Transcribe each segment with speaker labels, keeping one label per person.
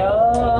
Speaker 1: کیا میری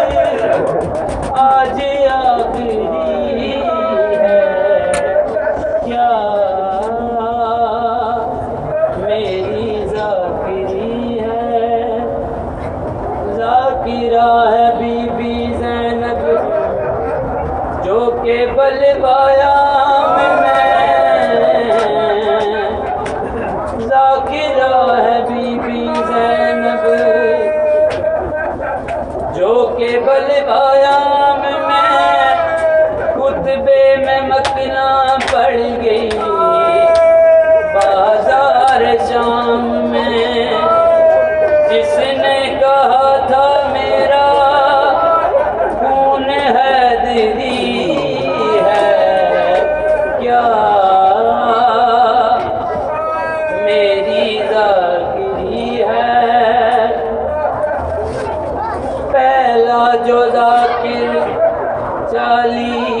Speaker 1: آج آخری ہے۔ کیا میری ذاکری ہے؟ ذاکرہ ہے بی بی زینب، جو کہ بلوایا میں۔ ذاکرہ خطبے میں مکنا پڑ گئی۔ بازار شام میں جس نے کہا تھا میرا، خون حیدری ہے۔ کیا میری ذاکری ہے؟ پہلا جو ذاکر چالی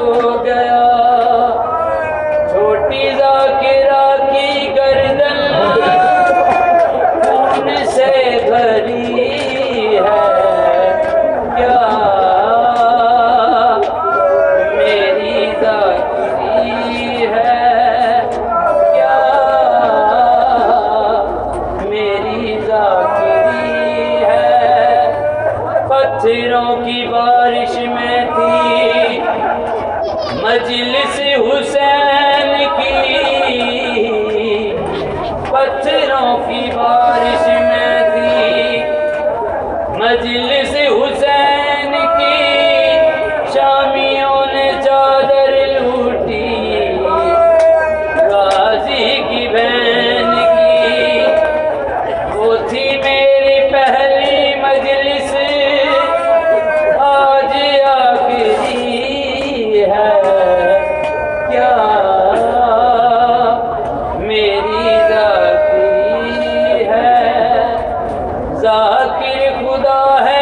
Speaker 1: پتھروں کی بارش میں تھی۔ مجلس حسین کی۔ پتھروں کی بارش کیا میری ذاتی ہے ذاکر خدا ہے